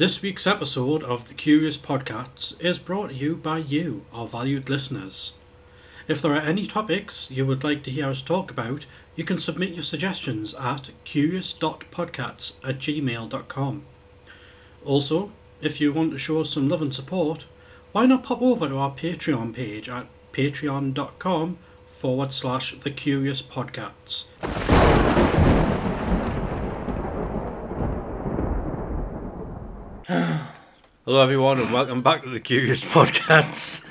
This week's episode of the Curious Podcasts is brought to you by you, our valued listeners. If there are any topics you would like to hear us talk about, you can submit your suggestions at curious.podcasts at gmail.com. Also, if you want to show us some love and support, why not pop over to our Patreon page at patreon.com forward slash the Curious Podcasts. Hello, everyone, and welcome back to the Curious Podcasts.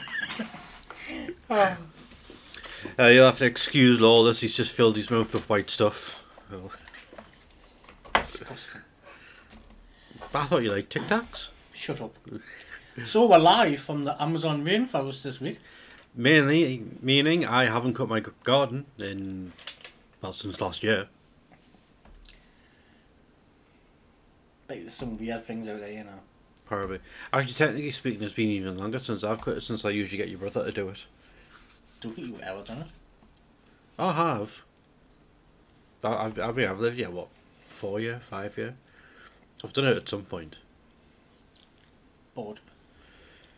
uh, you'll have to excuse Lawless, he's just filled his mouth with white stuff. Oh. Disgusting. I thought you liked Tic Tacs. Shut up. So we're live from the Amazon rainforest this week. Mainly, meaning I haven't cut my garden in, well, since last year. Like there's some weird things out there, you know. Probably. Actually, technically speaking, it's been even longer since I've cut it, since I usually get your brother to do it. Do you ever done it? I have. I, I, I mean, I've lived here, what, four year, five year? I've done it at some point. Bored.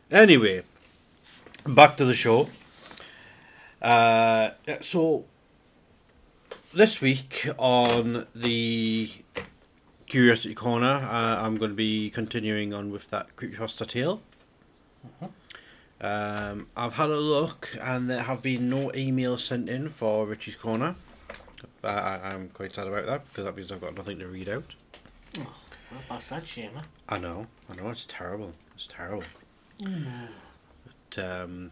Anyway, back to the show. Uh, so, this week on the Curiosity Corner, uh, I'm going to be continuing on with that Creepypasta tale. Um, I've had a look, and there have been no emails sent in for Richy's Corner. I, I, I'm quite sad about that because that means I've got nothing to read out. Well, that's that shame. I know, I know, it's terrible. It's terrible. But, um,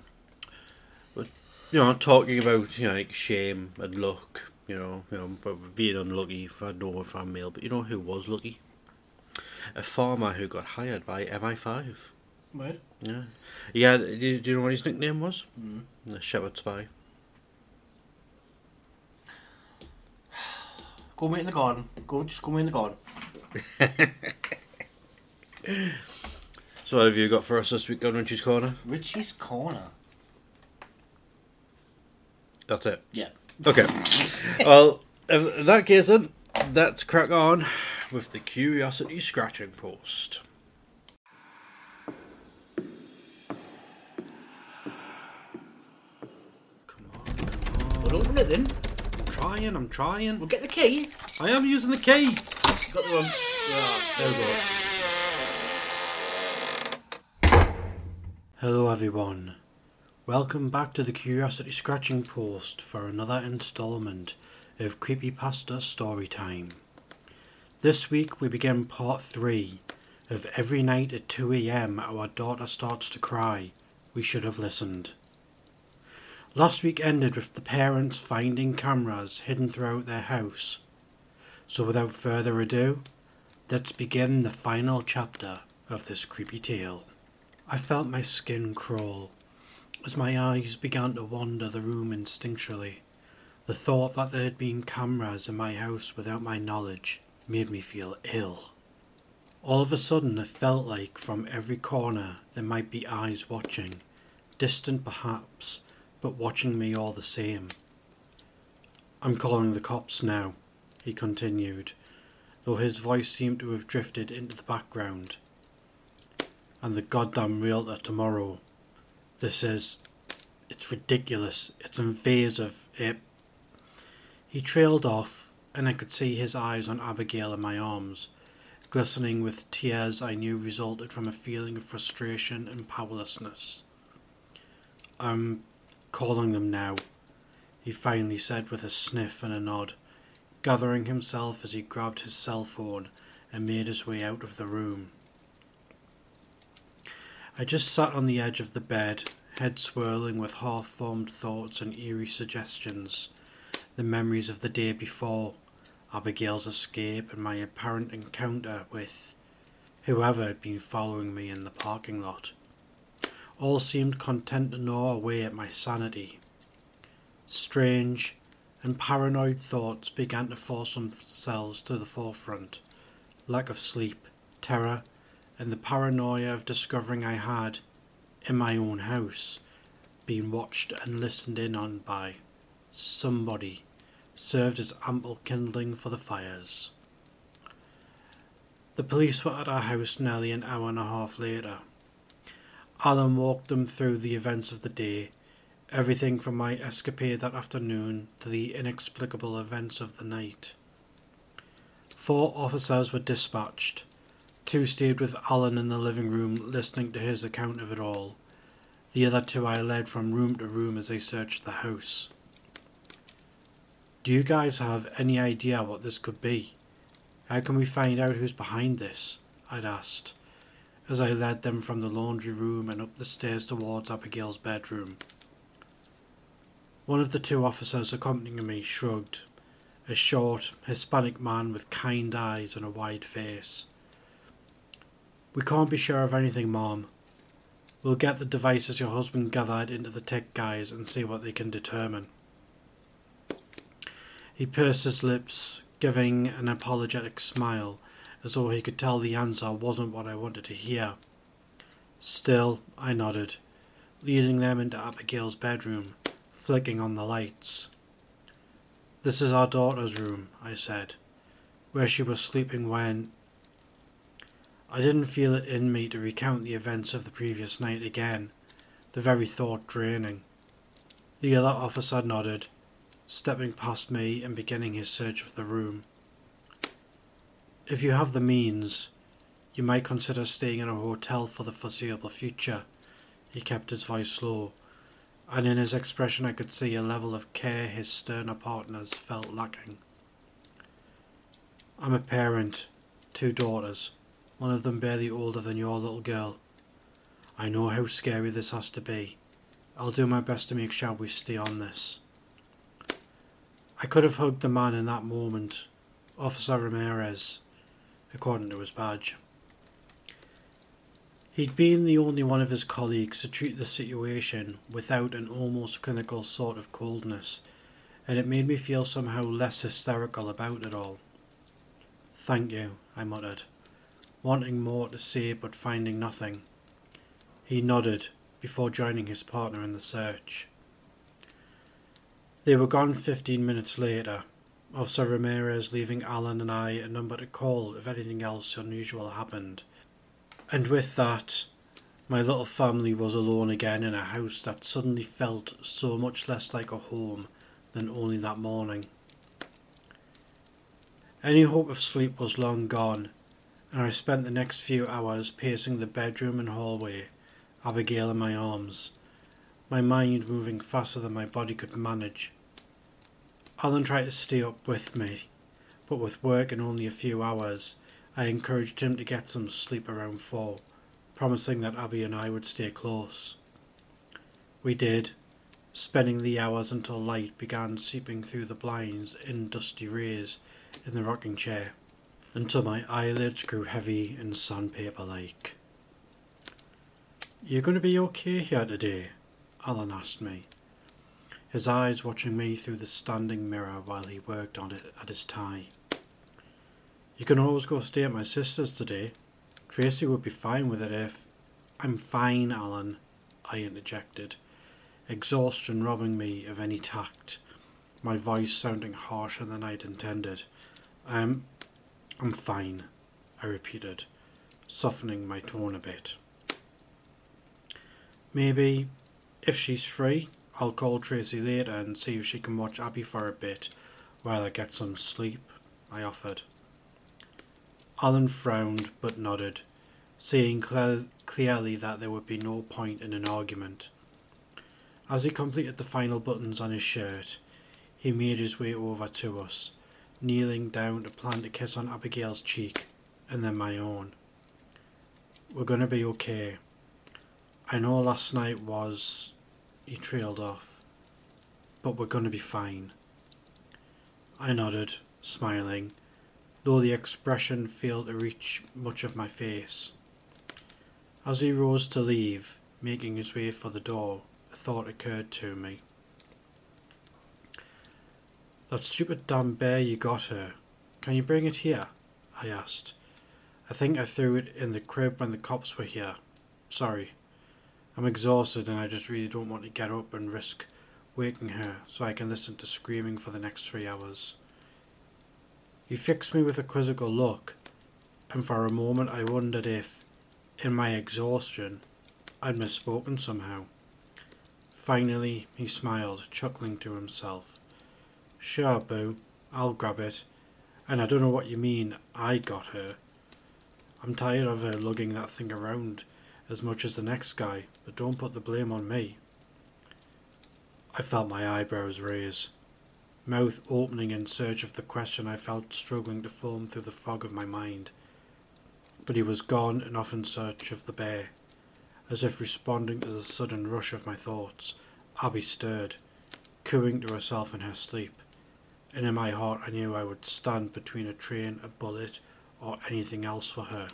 but you know, talking about you know like shame and luck, you know, you know, but being unlucky if I had no fan mail. But you know who was lucky? A farmer who got hired by MI5. Word? Yeah, yeah. Do you, do you know what his nickname was? Mm. The Shepherd Spy. Go meet in the garden. Go, just go meet in the garden. So what have you got for us this week on Richy's Corner? Richy's Corner. That's it. Yeah. Okay. well, in that case, then, let's crack on with the curiosity scratching post. Come on, come Well, open it then. I'm trying, I'm trying. We'll get the key. I am using the key. Got the wrong. Yeah. There we go. Hello, everyone. Welcome back to the Curiosity Scratching Post for another installment of Creepypasta Storytime. This week we begin part 3 of Every Night at 2am Our Daughter Starts to Cry. We Should Have Listened. Last week ended with the parents finding cameras hidden throughout their house. So without further ado, let's begin the final chapter of this creepy tale. I felt my skin crawl as my eyes began to wander the room instinctually. The thought that there had been cameras in my house without my knowledge made me feel ill. All of a sudden, it felt like from every corner there might be eyes watching, distant perhaps, but watching me all the same. I'm calling the cops now, he continued, though his voice seemed to have drifted into the background. And the goddamn realtor tomorrow. This is. It's ridiculous. It's invasive. It. He trailed off, and I could see his eyes on Abigail in my arms, glistening with tears I knew resulted from a feeling of frustration and powerlessness. I'm calling them now, he finally said with a sniff and a nod, gathering himself as he grabbed his cell phone and made his way out of the room. I just sat on the edge of the bed, head swirling with half formed thoughts and eerie suggestions. The memories of the day before, Abigail's escape, and my apparent encounter with whoever had been following me in the parking lot. All seemed content to gnaw away at my sanity. Strange and paranoid thoughts began to force themselves to the forefront. Lack of sleep, terror, and the paranoia of discovering I had, in my own house, been watched and listened in on by somebody served as ample kindling for the fires. The police were at our house nearly an hour and a half later. Alan walked them through the events of the day, everything from my escapade that afternoon to the inexplicable events of the night. Four officers were dispatched. Two stayed with Alan in the living room listening to his account of it all. The other two I led from room to room as they searched the house. Do you guys have any idea what this could be? How can we find out who's behind this? I'd asked, as I led them from the laundry room and up the stairs towards Abigail's bedroom. One of the two officers accompanying me shrugged, a short, Hispanic man with kind eyes and a wide face. We can't be sure of anything, Mom. We'll get the devices your husband gathered into the tech guys and see what they can determine. He pursed his lips, giving an apologetic smile, as though he could tell the answer wasn't what I wanted to hear. Still, I nodded, leading them into Abigail's bedroom, flicking on the lights. This is our daughter's room, I said, where she was sleeping when. I didn't feel it in me to recount the events of the previous night again, the very thought draining. The other officer nodded stepping past me and beginning his search of the room. If you have the means, you might consider staying in a hotel for the foreseeable future. He kept his voice low, and in his expression I could see a level of care his sterner partners felt lacking. I'm a parent, two daughters, one of them barely older than your little girl. I know how scary this has to be. I'll do my best to make sure we stay on this. I could have hugged the man in that moment, Officer Ramirez, according to his badge. He'd been the only one of his colleagues to treat the situation without an almost clinical sort of coldness, and it made me feel somehow less hysterical about it all. Thank you, I muttered, wanting more to say but finding nothing. He nodded before joining his partner in the search. They were gone fifteen minutes later, Officer Ramirez leaving Alan and I a number to call if anything else unusual happened. And with that, my little family was alone again in a house that suddenly felt so much less like a home than only that morning. Any hope of sleep was long gone, and I spent the next few hours pacing the bedroom and hallway, Abigail in my arms, my mind moving faster than my body could manage. Alan tried to stay up with me, but with work in only a few hours, I encouraged him to get some sleep around four, promising that Abby and I would stay close. We did, spending the hours until light began seeping through the blinds in dusty rays in the rocking chair, until my eyelids grew heavy and sandpaper like. You're going to be okay here today? Alan asked me, his eyes watching me through the standing mirror while he worked on it at his tie. You can always go stay at my sister's today. Tracy would be fine with it if. I'm fine, Alan, I interjected, exhaustion robbing me of any tact, my voice sounding harsher than I'd intended. I'm. I'm fine, I repeated, softening my tone a bit. Maybe if she's free, I'll call Tracy later and see if she can watch Abby for a bit while I get some sleep, I offered. Alan frowned but nodded, seeing cl- clearly that there would be no point in an argument. As he completed the final buttons on his shirt, he made his way over to us, kneeling down to plant a kiss on Abigail's cheek and then my own. We're going to be okay. I know last night was. He trailed off. But we're going to be fine. I nodded, smiling, though the expression failed to reach much of my face. As he rose to leave, making his way for the door, a thought occurred to me. That stupid damn bear you got her. Can you bring it here? I asked. I think I threw it in the crib when the cops were here. Sorry. I'm exhausted and I just really don't want to get up and risk waking her so I can listen to screaming for the next three hours. He fixed me with a quizzical look, and for a moment I wondered if, in my exhaustion, I'd misspoken somehow. Finally, he smiled, chuckling to himself. Sure, Boo, I'll grab it. And I don't know what you mean, I got her. I'm tired of her lugging that thing around as much as the next guy, but don't put the blame on me. I felt my eyebrows raise, mouth opening in search of the question I felt struggling to form through the fog of my mind. But he was gone and off in search of the bear. As if responding to the sudden rush of my thoughts, Abby stirred, cooing to herself in her sleep, and in my heart I knew I would stand between a train, a bullet, or anything else for her.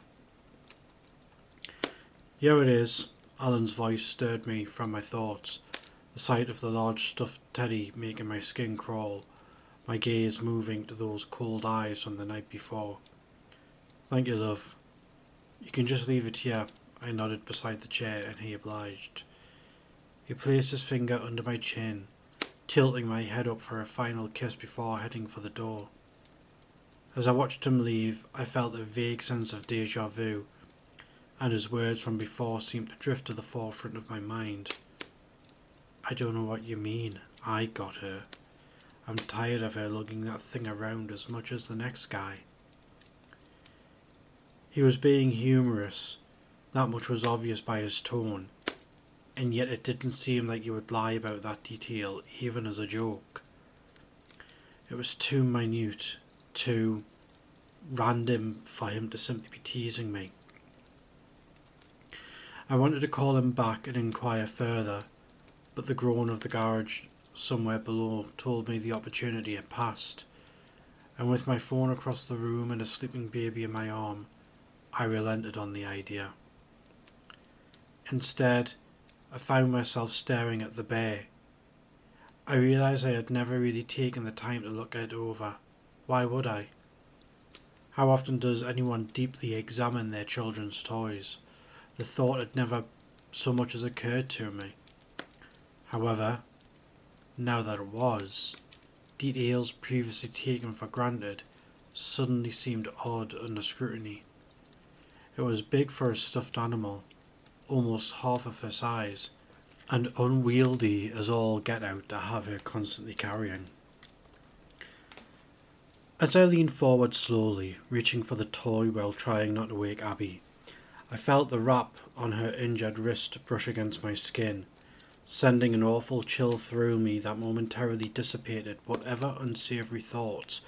Here it is. Alan's voice stirred me from my thoughts. The sight of the large stuffed teddy making my skin crawl, my gaze moving to those cold eyes from the night before. Thank you, love. You can just leave it here. I nodded beside the chair and he obliged. He placed his finger under my chin, tilting my head up for a final kiss before heading for the door. As I watched him leave, I felt a vague sense of deja vu, and his words from before seemed to drift to the forefront of my mind. I don't know what you mean. I got her. I'm tired of her lugging that thing around as much as the next guy. He was being humorous. That much was obvious by his tone. And yet it didn't seem like you would lie about that detail, even as a joke. It was too minute, too random for him to simply be teasing me. I wanted to call him back and inquire further, but the groan of the garage somewhere below told me the opportunity had passed, and with my phone across the room and a sleeping baby in my arm, I relented on the idea. Instead, I found myself staring at the bear. I realised I had never really taken the time to look it over. Why would I? How often does anyone deeply examine their children's toys? The thought had never so much as occurred to me. However, now that it was, details previously taken for granted suddenly seemed odd under scrutiny. It was big for a stuffed animal, almost half of her size, and unwieldy as all get out to have her constantly carrying. As I leaned forward slowly, reaching for the toy while trying not to wake Abby, I felt the wrap on her injured wrist brush against my skin, sending an awful chill through me that momentarily dissipated whatever unsavoury thoughts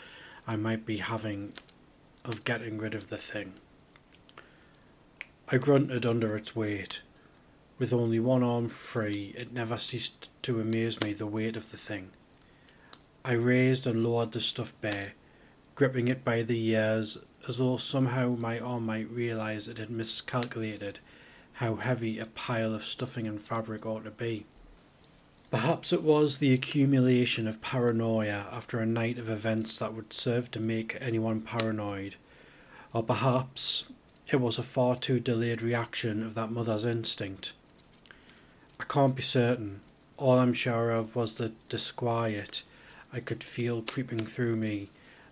I might be having of getting rid of the thing. I grunted under its weight. With only one arm free, it never ceased to amaze me the weight of the thing. I raised and lowered the stuffed bear, gripping it by the ears as though somehow my arm might realize it had miscalculated how heavy a pile of stuffing and fabric ought to be. Perhaps it was the accumulation of paranoia after a night of events that would serve to make anyone paranoid, or perhaps it was a far too delayed reaction of that mother's instinct. I can't be certain. All I'm sure of was the disquiet I could feel creeping through me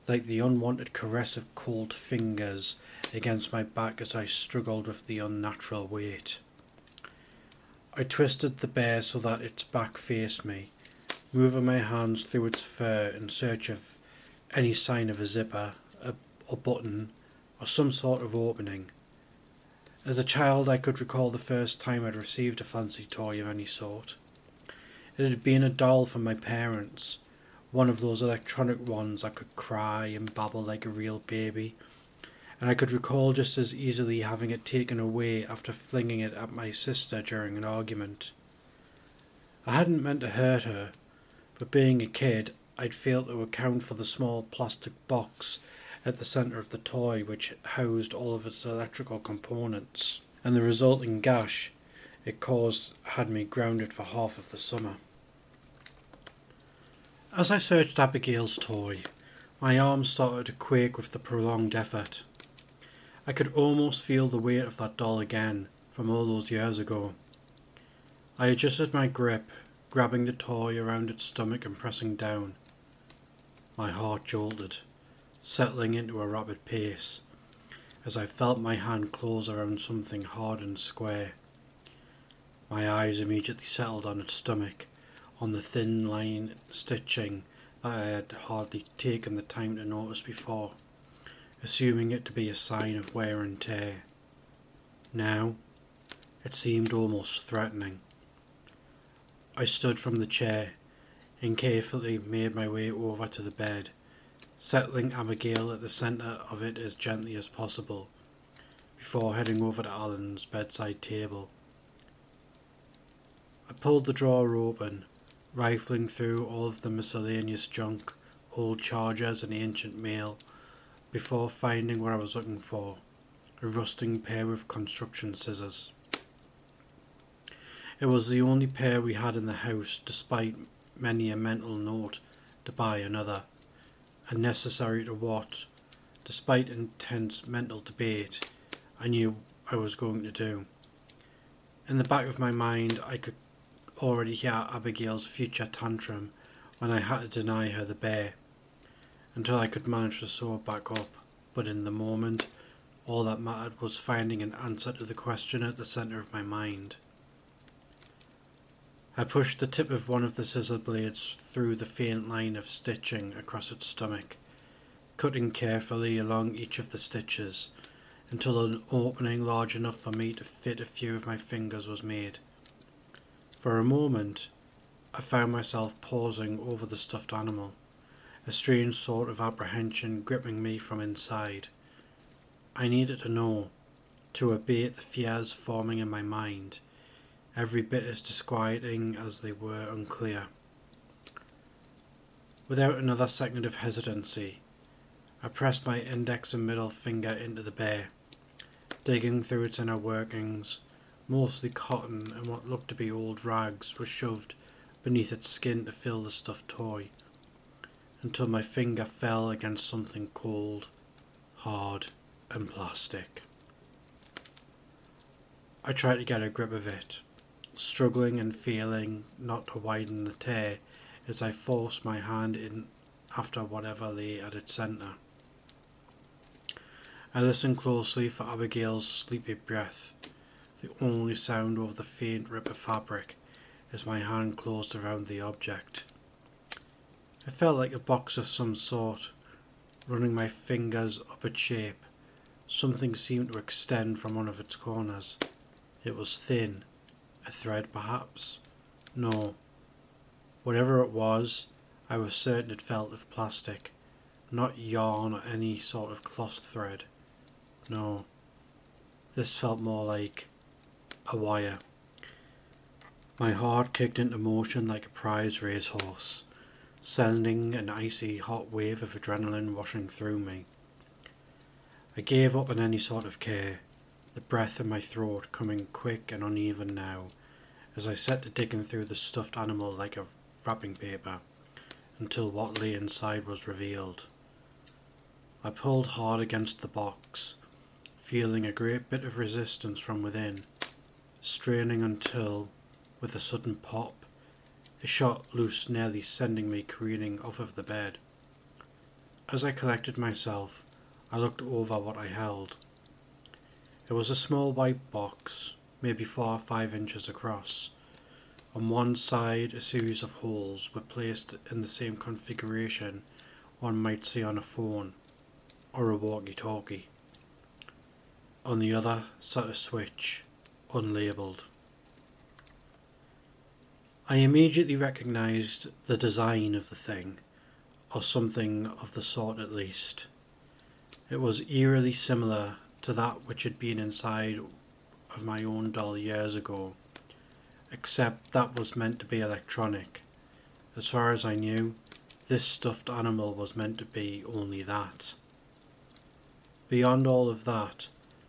like the unwanted caress of cold fingers against my back as I struggled with the unnatural weight. I twisted the bear so that its back faced me, moving my hands through its fur in search of any sign of a zipper, a, a button, or some sort of opening. As a child, I could recall the first time I'd received a fancy toy of any sort. It had been a doll from my parents, one of those electronic ones I could cry and babble like a real baby, and I could recall just as easily having it taken away after flinging it at my sister during an argument. I hadn't meant to hurt her, but being a kid, I'd failed to account for the small plastic box at the centre of the toy which housed all of its electrical components, and the resulting gash it caused had me grounded for half of the summer. As I searched Abigail's toy, my arms started to quake with the prolonged effort. I could almost feel the weight of that doll again from all those years ago. I adjusted my grip, grabbing the toy around its stomach and pressing down. My heart jolted, settling into a rapid pace, as I felt my hand close around something hard and square. My eyes immediately settled on its stomach, on the thin line stitching that I had hardly taken the time to notice before, assuming it to be a sign of wear and tear. Now, it seemed almost threatening. I stood from the chair and carefully made my way over to the bed settling Abigail at the centre of it as gently as possible, before heading over to Alan's bedside table. I pulled the drawer open, rifling through all of the miscellaneous junk, old chargers and ancient mail, before finding what I was looking for a rusting pair of construction scissors. It was the only pair we had in the house, despite many a mental note to buy another and necessary to what, despite intense mental debate, I knew I was going to do. In the back of my mind, I could already hear Abigail's future tantrum when I had to deny her the bear, until I could manage to it back up. But in the moment, all that mattered was finding an answer to the question at the centre of my mind. I pushed the tip of one of the scissor blades through the faint line of stitching across its stomach, cutting carefully along each of the stitches until an opening large enough for me to fit a few of my fingers was made. For a moment, I found myself pausing over the stuffed animal, a strange sort of apprehension gripping me from inside. I needed to know, to abate the fears forming in my mind every bit as disquieting as they were unclear. Without another second of hesitancy, I pressed my index and middle finger into the bear, digging through its inner workings. Mostly cotton and what looked to be old rags were shoved beneath its skin to fill the stuffed toy, until my finger fell against something cold, hard, and plastic. I tried to get a grip of it, struggling and failing not to widen the tear as I forced my hand in after whatever lay at its centre. I listened closely for Abigail's sleepy breath, the only sound over the faint rip of fabric as my hand closed around the object. It felt like a box of some sort, running my fingers up its shape. Something seemed to extend from one of its corners. It was thin a thread, perhaps? No. Whatever it was, I was certain it felt of plastic, not yarn or any sort of cloth thread. No. This felt more like a wire. My heart kicked into motion like a prize racehorse, sending an icy hot wave of adrenaline washing through me. I gave up on any sort of care, the breath in my throat coming quick and uneven now, as I set to digging through the stuffed animal like a wrapping paper, until what lay inside was revealed. I pulled hard against the box, feeling a great bit of resistance from within, straining until, with a sudden pop, it shot loose, nearly sending me careening off of the bed. As I collected myself, I looked over what I held. It was a small white box, maybe four or five inches across. On one side, a series of holes were placed in the same configuration one might see on a phone or a walkie talkie. On the other sat a switch, unlabelled. I immediately recognised the design of the thing, or something of the sort at least. It was eerily similar to that which had been inside of my own doll years ago, except that was meant to be electronic. As far as I knew, this stuffed animal was meant to be only that. Beyond all of that,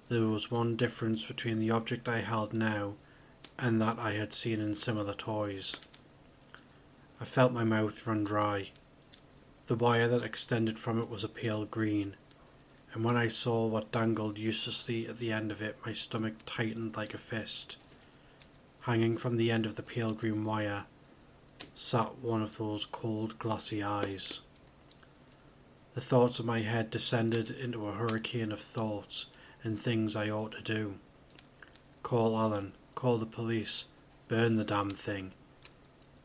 there was one difference between the object I held now and that I had seen in similar toys. I felt my mouth run dry. The wire that extended from it was a pale green, and when I saw what dangled uselessly at the end of it, my stomach tightened like a fist. Hanging from the end of the pale green wire sat one of those cold, glassy eyes. The thoughts of my head descended into a hurricane of thoughts and things I ought to do. Call Alan, call the police, burn the damn thing.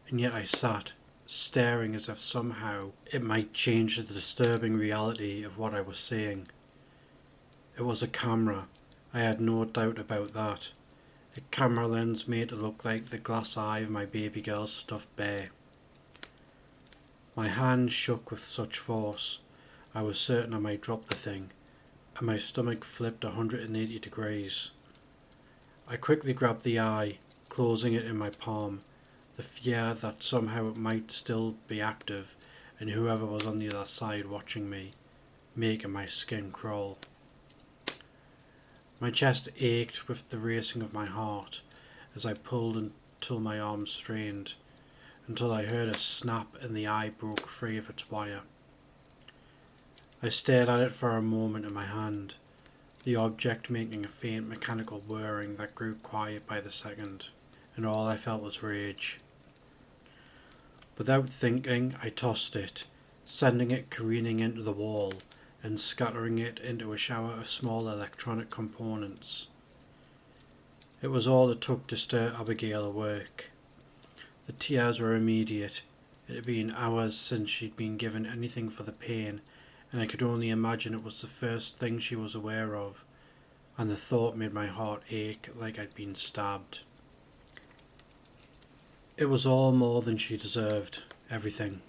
And yet I sat, staring as if somehow it might change the disturbing reality of what I was seeing. It was a camera, I had no doubt about that. A camera lens made to look like the glass eye of my baby girl's stuffed bear. My hand shook with such force, I was certain I might drop the thing, and my stomach flipped a 180 degrees. I quickly grabbed the eye, closing it in my palm, the fear that somehow it might still be active and whoever was on the other side watching me, making my skin crawl. My chest ached with the racing of my heart as I pulled until my arms strained, until I heard a snap and the eye broke free of its wire. I stared at it for a moment in my hand, the object making a faint mechanical whirring that grew quiet by the second, and all I felt was rage. Without thinking, I tossed it, sending it careening into the wall and scattering it into a shower of small electronic components. It was all it took to stir Abigail awake. The tears were immediate. It had been hours since she'd been given anything for the pain, and I could only imagine it was the first thing she was aware of, and the thought made my heart ache like I'd been stabbed. It was all more than she deserved, everything.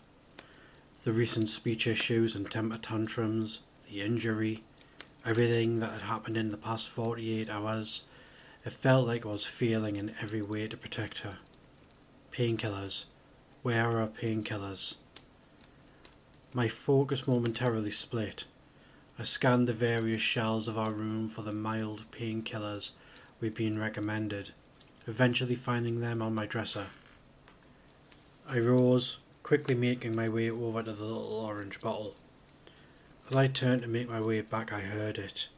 The recent speech issues and temper tantrums, the injury, everything that had happened in the past 48 hours, it felt like I was failing in every way to protect her. Painkillers. Where are painkillers? My focus momentarily split. I scanned the various shelves of our room for the mild painkillers we'd been recommended, eventually finding them on my dresser. I rose, quickly making my way over to the little orange bottle. As I turned to make my way back, I heard it.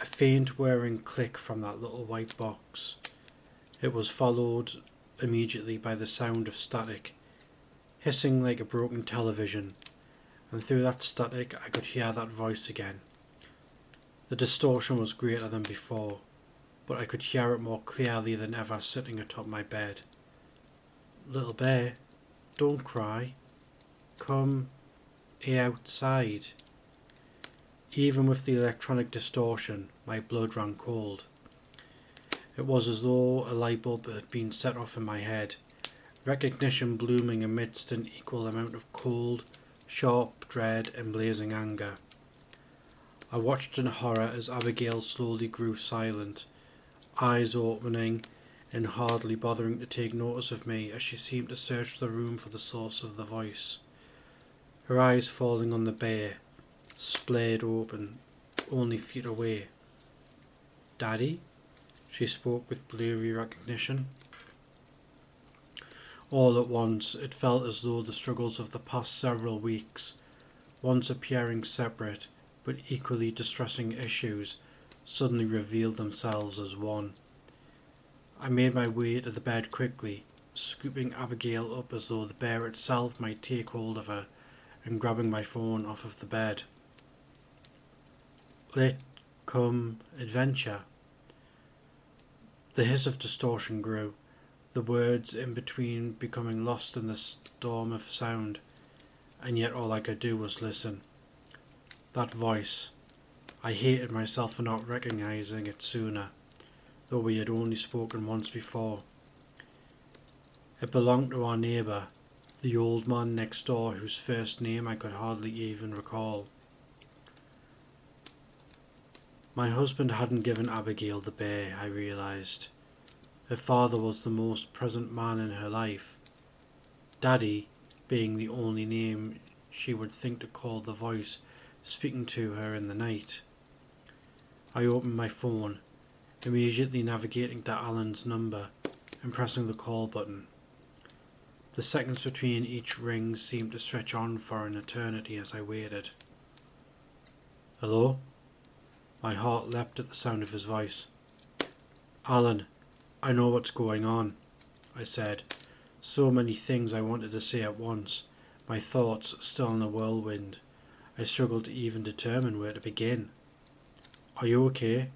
A faint whirring click from that little white box. It was followed immediately by the sound of static, hissing like a broken television, and through that static I could hear that voice again. The distortion was greater than before, but I could hear it more clearly than ever sitting atop my bed. Little bear, don't cry. Come outside. Even with the electronic distortion, my blood ran cold. It was as though a light bulb had been set off in my head, recognition blooming amidst an equal amount of cold, sharp dread and blazing anger. I watched in horror as Abigail slowly grew silent, eyes opening and hardly bothering to take notice of me as she seemed to search the room for the source of the voice. Her eyes falling on the bear, splayed open, only feet away. Daddy? She spoke with blurry recognition. All at once, it felt as though the struggles of the past several weeks, once appearing separate but equally distressing issues, suddenly revealed themselves as one. I made my way to the bed quickly, scooping Abigail up as though the bear itself might take hold of her, and grabbing my phone off of the bed. Let come adventure. The hiss of distortion grew, the words in between becoming lost in the storm of sound, and yet all I could do was listen. That voice. I hated myself for not recognizing it sooner though we had only spoken once before. It belonged to our neighbour, the old man next door whose first name I could hardly even recall. My husband hadn't given Abigail the bear, I realised. Her father was the most present man in her life. Daddy being the only name she would think to call the voice speaking to her in the night. I opened my phone immediately navigating to Alan's number and pressing the call button. The seconds between each ring seemed to stretch on for an eternity as I waited. Hello? My heart leapt at the sound of his voice. Alan, I know what's going on, I said. So many things I wanted to say at once, my thoughts still in a whirlwind. I struggled to even determine where to begin. Are you okay?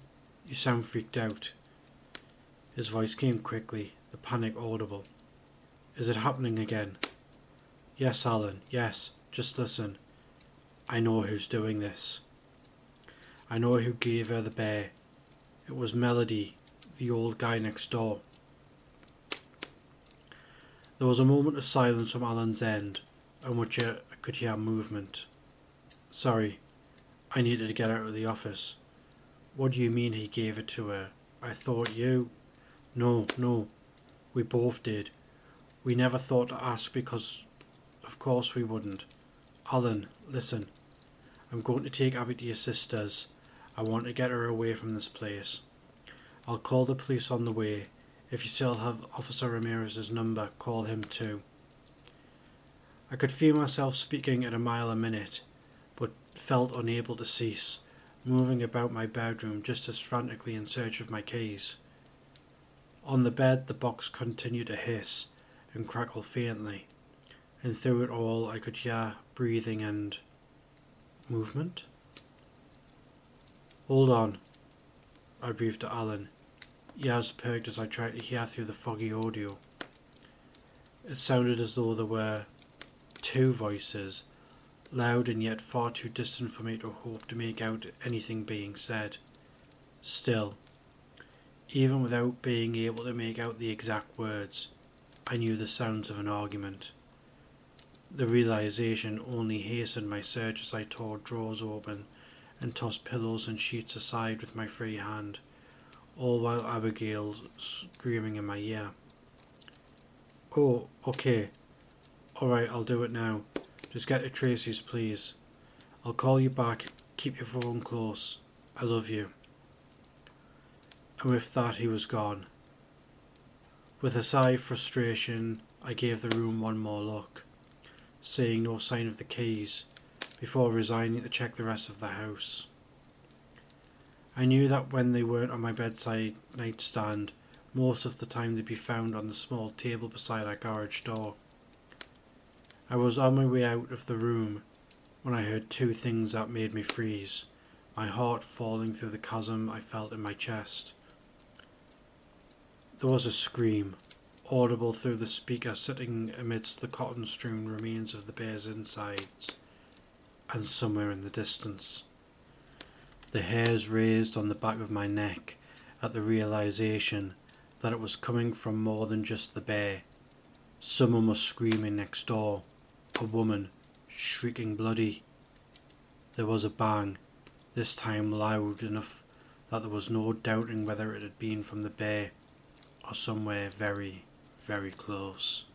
You sound freaked out. His voice came quickly, the panic audible. Is it happening again? Yes, Alan, yes. Just listen. I know who's doing this. I know who gave her the bear. It was Melody, the old guy next door. There was a moment of silence from Alan's end, in which I could hear movement. Sorry, I needed to get out of the office. What do you mean he gave it to her? I thought you. No, no. We both did. We never thought to ask because, of course, we wouldn't. Alan, listen. I'm going to take Abby to your sister's. I want to get her away from this place. I'll call the police on the way. If you still have Officer Ramirez's number, call him too. I could feel myself speaking at a mile a minute, but felt unable to cease, moving about my bedroom just as frantically in search of my keys. On the bed, the box continued to hiss and crackle faintly, and through it all, I could hear breathing and movement. Hold on, I breathed to Alan. Ears perked as I tried to hear through the foggy audio. It sounded as though there were two voices, loud and yet far too distant for me to hope to make out anything being said. Still, even without being able to make out the exact words, I knew the sounds of an argument. The realization only hastened my search as I tore drawers open and tossed pillows and sheets aside with my free hand, all while Abigail screaming in my ear. Oh, okay. Alright, I'll do it now. Just get to Tracy's, please. I'll call you back. Keep your phone close. I love you. And with that, he was gone. With a sigh of frustration, I gave the room one more look, seeing no sign of the keys, before resigning to check the rest of the house. I knew that when they weren't on my bedside nightstand, most of the time they'd be found on the small table beside our garage door. I was on my way out of the room when I heard two things that made me freeze, my heart falling through the chasm I felt in my chest. There was a scream, audible through the speaker sitting amidst the cotton strewn remains of the bear's insides, and somewhere in the distance. The hairs raised on the back of my neck at the realization that it was coming from more than just the bear. Someone was screaming next door, a woman, shrieking bloody. There was a bang, this time loud enough that there was no doubting whether it had been from the bay or somewhere very, very close.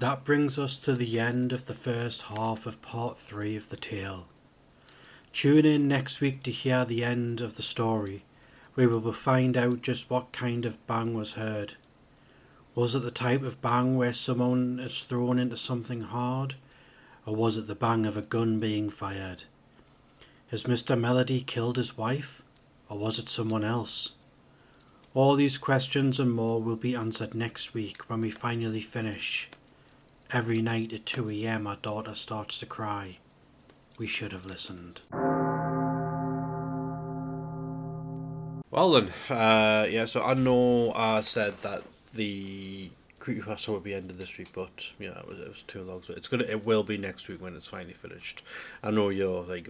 That brings us to the end of the first half of part three of the tale. Tune in next week to hear the end of the story, we will find out just what kind of bang was heard. Was it the type of bang where someone is thrown into something hard, or was it the bang of a gun being fired? Has Mr. Melody killed his wife, or was it someone else? All these questions and more will be answered next week when we finally finish. Every night at 2 am, our daughter starts to cry. We should have listened. Well then, uh, yeah. So I know I said that the creepypasta would be ended this week, but yeah, it was, it was too long. So it's gonna, it will be next week when it's finally finished. I know you're like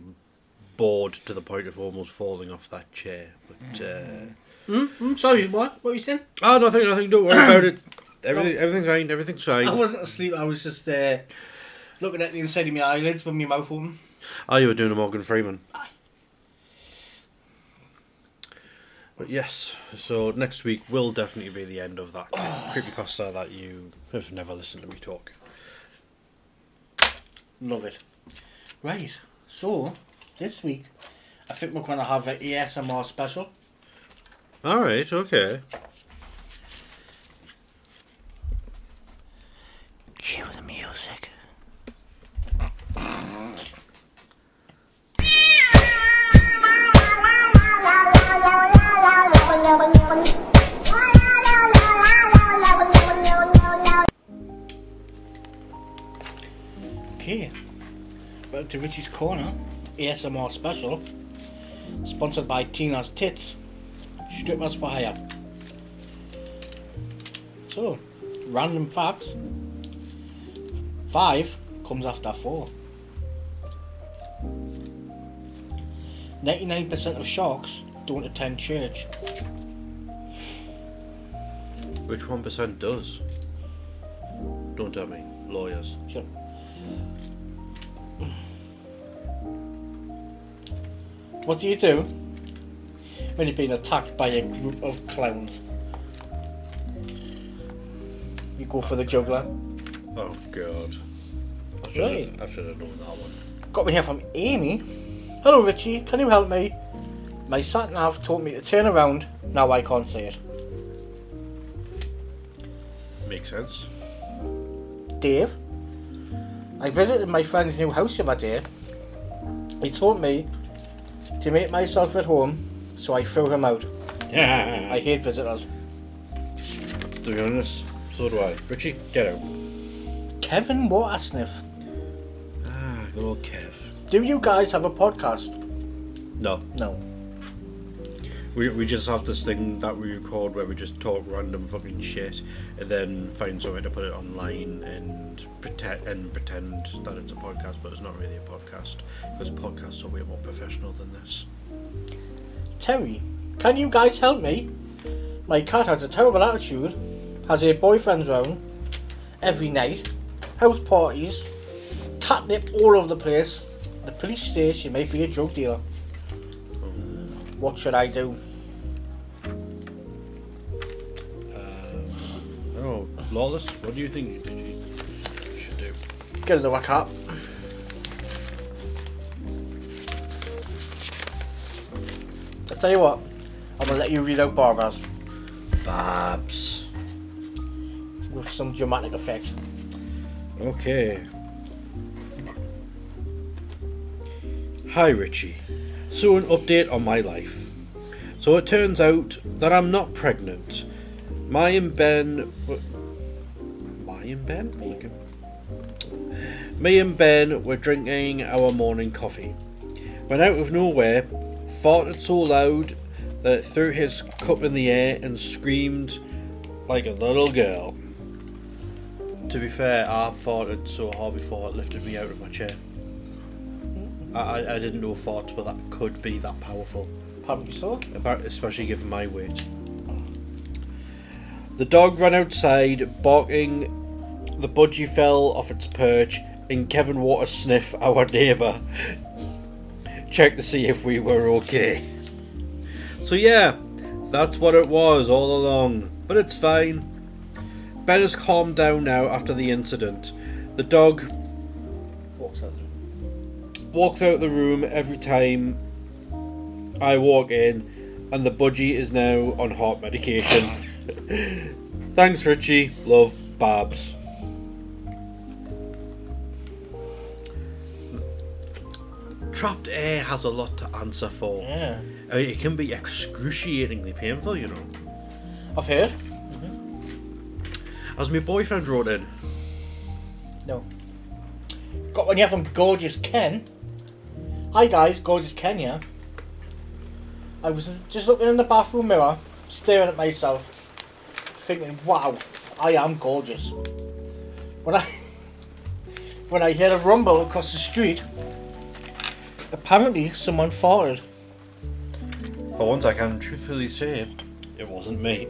bored to the point of almost falling off that chair, but. Uh, Mm, mm, sorry, what? What were you saying? Oh, nothing, nothing. Don't worry about it. Everything, everything's fine. Everything's fine. I wasn't asleep. I was just uh, looking at the inside of my eyelids with my mouth open. Oh, you were doing a Morgan Freeman. Aye. But yes, so next week will definitely be the end of that creepy pasta that you have never listened to me talk. Love it. Right. So this week, I think we're gonna have an ASMR special. All right. Okay. Okay. Well, to Richy's corner. ASMR special, sponsored by Tina's Tits, Strippers for Hire. So, random facts. Five comes after four. 99% of sharks don't attend church. Which 1% does? Don't tell me. Lawyers. Sure. What do you do when you're being attacked by a group of clowns? You go for the juggler. Oh, God. I should, Right. have, I should have known that one. Got me here from Amy. Hello Richy, can you help me? My sat nav told me to turn around, now I can't see it. Makes sense. Dave, I visited my friend's new house the other day. He told me to make myself at home, so I threw him out. Yeah. I hate visitors. To be honest, so do I. Richy, get out. Kevin Watersniff, Ah, good old Kev. do you guys have a podcast? No. No. We, we just have this thing that we record where we just talk random fucking shit and then find somewhere to put it online and pretend and pretend that it's a podcast, but it's not really a podcast because podcasts are way more professional than this. Terry, can you guys help me? My cat has a terrible attitude, has her boyfriends round every night, house parties, catnip all over the place. The police say she might be a drug dealer. What should I do? Lawless, what do you think you should do? Get another cat. I tell you what, I'm gonna let you read out Barbara's Babs. with some dramatic effect. Okay. Hi Richy. So an update on my life. So it turns out that I'm not pregnant. My and Ben. W- and Ben? Okay. Me and Ben were drinking our morning coffee. When out of nowhere, farted so loud that it threw his cup in the air and screamed like a little girl. To be fair, I farted so hard before it lifted me out of my chair. I, I, didn't know farts were that could be that powerful, Apparently so. apart- especially given my weight. The dog ran outside, barking. The budgie fell off its perch, and Kevin Water sniff our neighbour. Check to see if we were okay. So yeah, that's what it was all along. But it's fine. Ben has calmed down now after the incident. The dog Walks out. walks out the room every time I walk in, and the budgie is now on heart medication. Thanks, Richy. Love, Babs. Trapped air has a lot to answer for. Yeah. I mean, it can be excruciatingly painful, you know. I've heard. As my boyfriend wrote in, No. Got one here from Gorgeous Ken. Hi guys, Gorgeous Ken here. I was just looking in the bathroom mirror, staring at myself, thinking, wow, I am gorgeous. When I when I hear a rumble across the street, apparently someone farted. for once I can truthfully say, it wasn't me.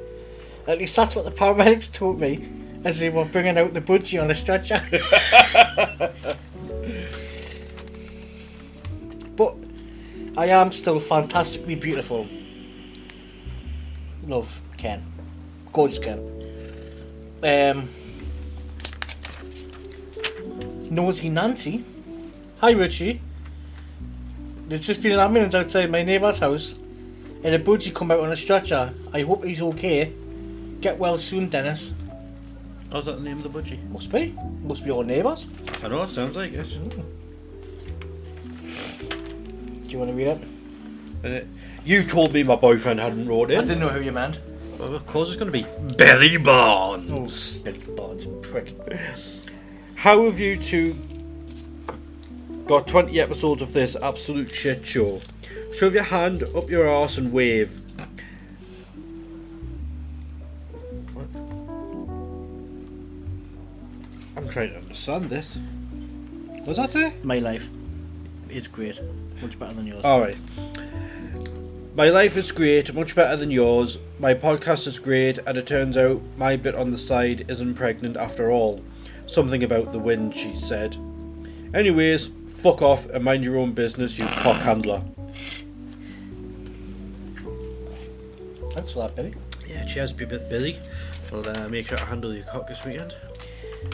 At least that's what the paramedics told me as they were bringing out the budgie on a stretcher. but I am still fantastically beautiful. Love Ken. Gorgeous Ken. Um, Nosy Nancy. Hi Richy. There's just been an ambulance outside my neighbour's house and a budgie come out on a stretcher. I hope he's okay. Get well soon, Dennis. Oh, is that the name of the budgie? Must be. Must be your neighbours. I know, it sounds like it. Do you want to read it? Uh, you told me my boyfriend hadn't wrote in. I didn't know who you meant. Well, of course, it's going to be Belly Bonds. Billy Barnes, prick. How have you two? Got 20 episodes of this absolute shit show. Shove your hand up your arse and wave. What? I'm trying to understand this. What does that say? My life is great. Much better than yours. Alright. My life is great, much better than yours. My podcast is great, and it turns out my bit on the side isn't pregnant after all. Something about the wind, she said. Anyways, fuck off and mind your own business, you cock handler. Thanks for that, Billy. Yeah, cheers, Billy. Billy. Well, uh, make sure to handle your cock this weekend.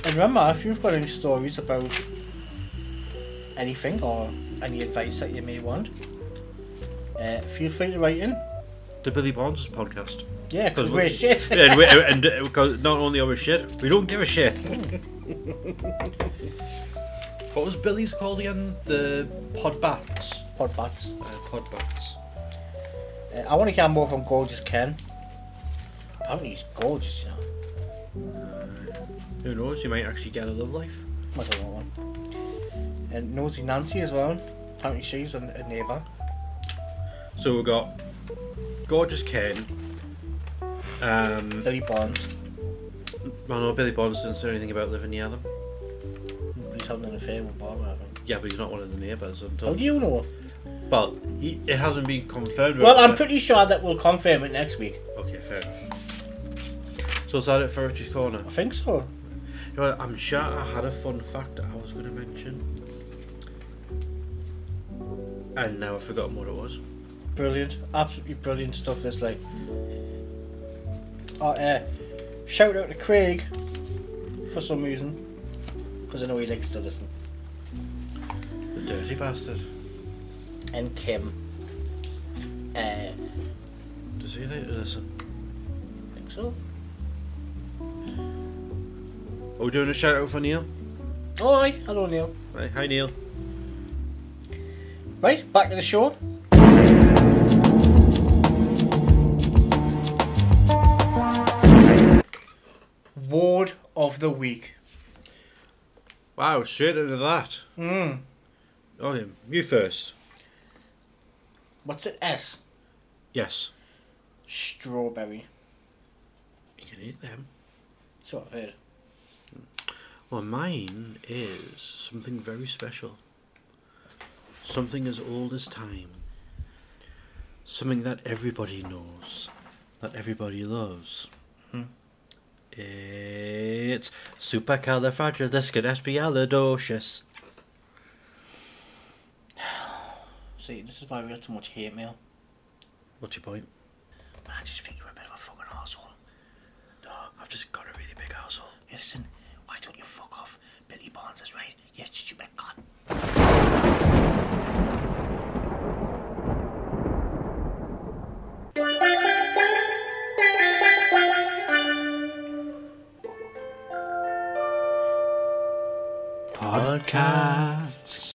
And remember, if you've got any stories about anything or any advice that you may want, uh, feel free to write in. The Billy Bonds podcast. Yeah, because 'Cause we're we- shit. and we, and uh, because not only are we shit, we don't give a shit. what was Billy's called again? The Podbats. Podbats. Uh, Podbats. Uh, I want to hear more from Gorgeous Ken. Apparently he's gorgeous, you know. Who knows? You might actually get a love life. Might have one. And Nosy Nancy as well. Apparently she's a, a neighbour. So we've got gorgeous Ken. Um, Billy Bonds. well, no, Billy Bonds didn't say anything about living near them. Having an affair with Barbara, I think. Yeah, but he's not one of the neighbours. How do you know? well, he, it hasn't been confirmed. Well, I'm pretty sure that we'll confirm it next week. Okay, fair enough. So is that it for Richy's Corner? I think so. You know, I'm sure I had a fun fact that I was going to mention. And now I've forgotten what it was. Brilliant. Absolutely brilliant stuff. This like. Oh, uh, shout out to Craig for some reason. Because I know he likes to listen. The dirty bastard. And Kim. Uh, Does he like to listen? I think so. Are we doing a shout out for Neil? Oh, hi. Hello, Neil. Right, hi Neil. Right, back to the show. Ward of the week. Wow, straight into that. Hmm. Oh, yeah. you first. What's it? S. Yes. Strawberry. You can eat them. That's what I've heard. Well, mine is something very special. Something as old as time. Something that everybody knows. That everybody loves. Hmm. It's supercalifragilisticexpialidocious. See, this is why we got so much hate mail. What's your point? I just think you're a bit of a fucking asshole. No, I've just got a really big asshole. Listen, why don't you fuck off? Billy Bonds is right. Yes, you stupid cunt. Podcast.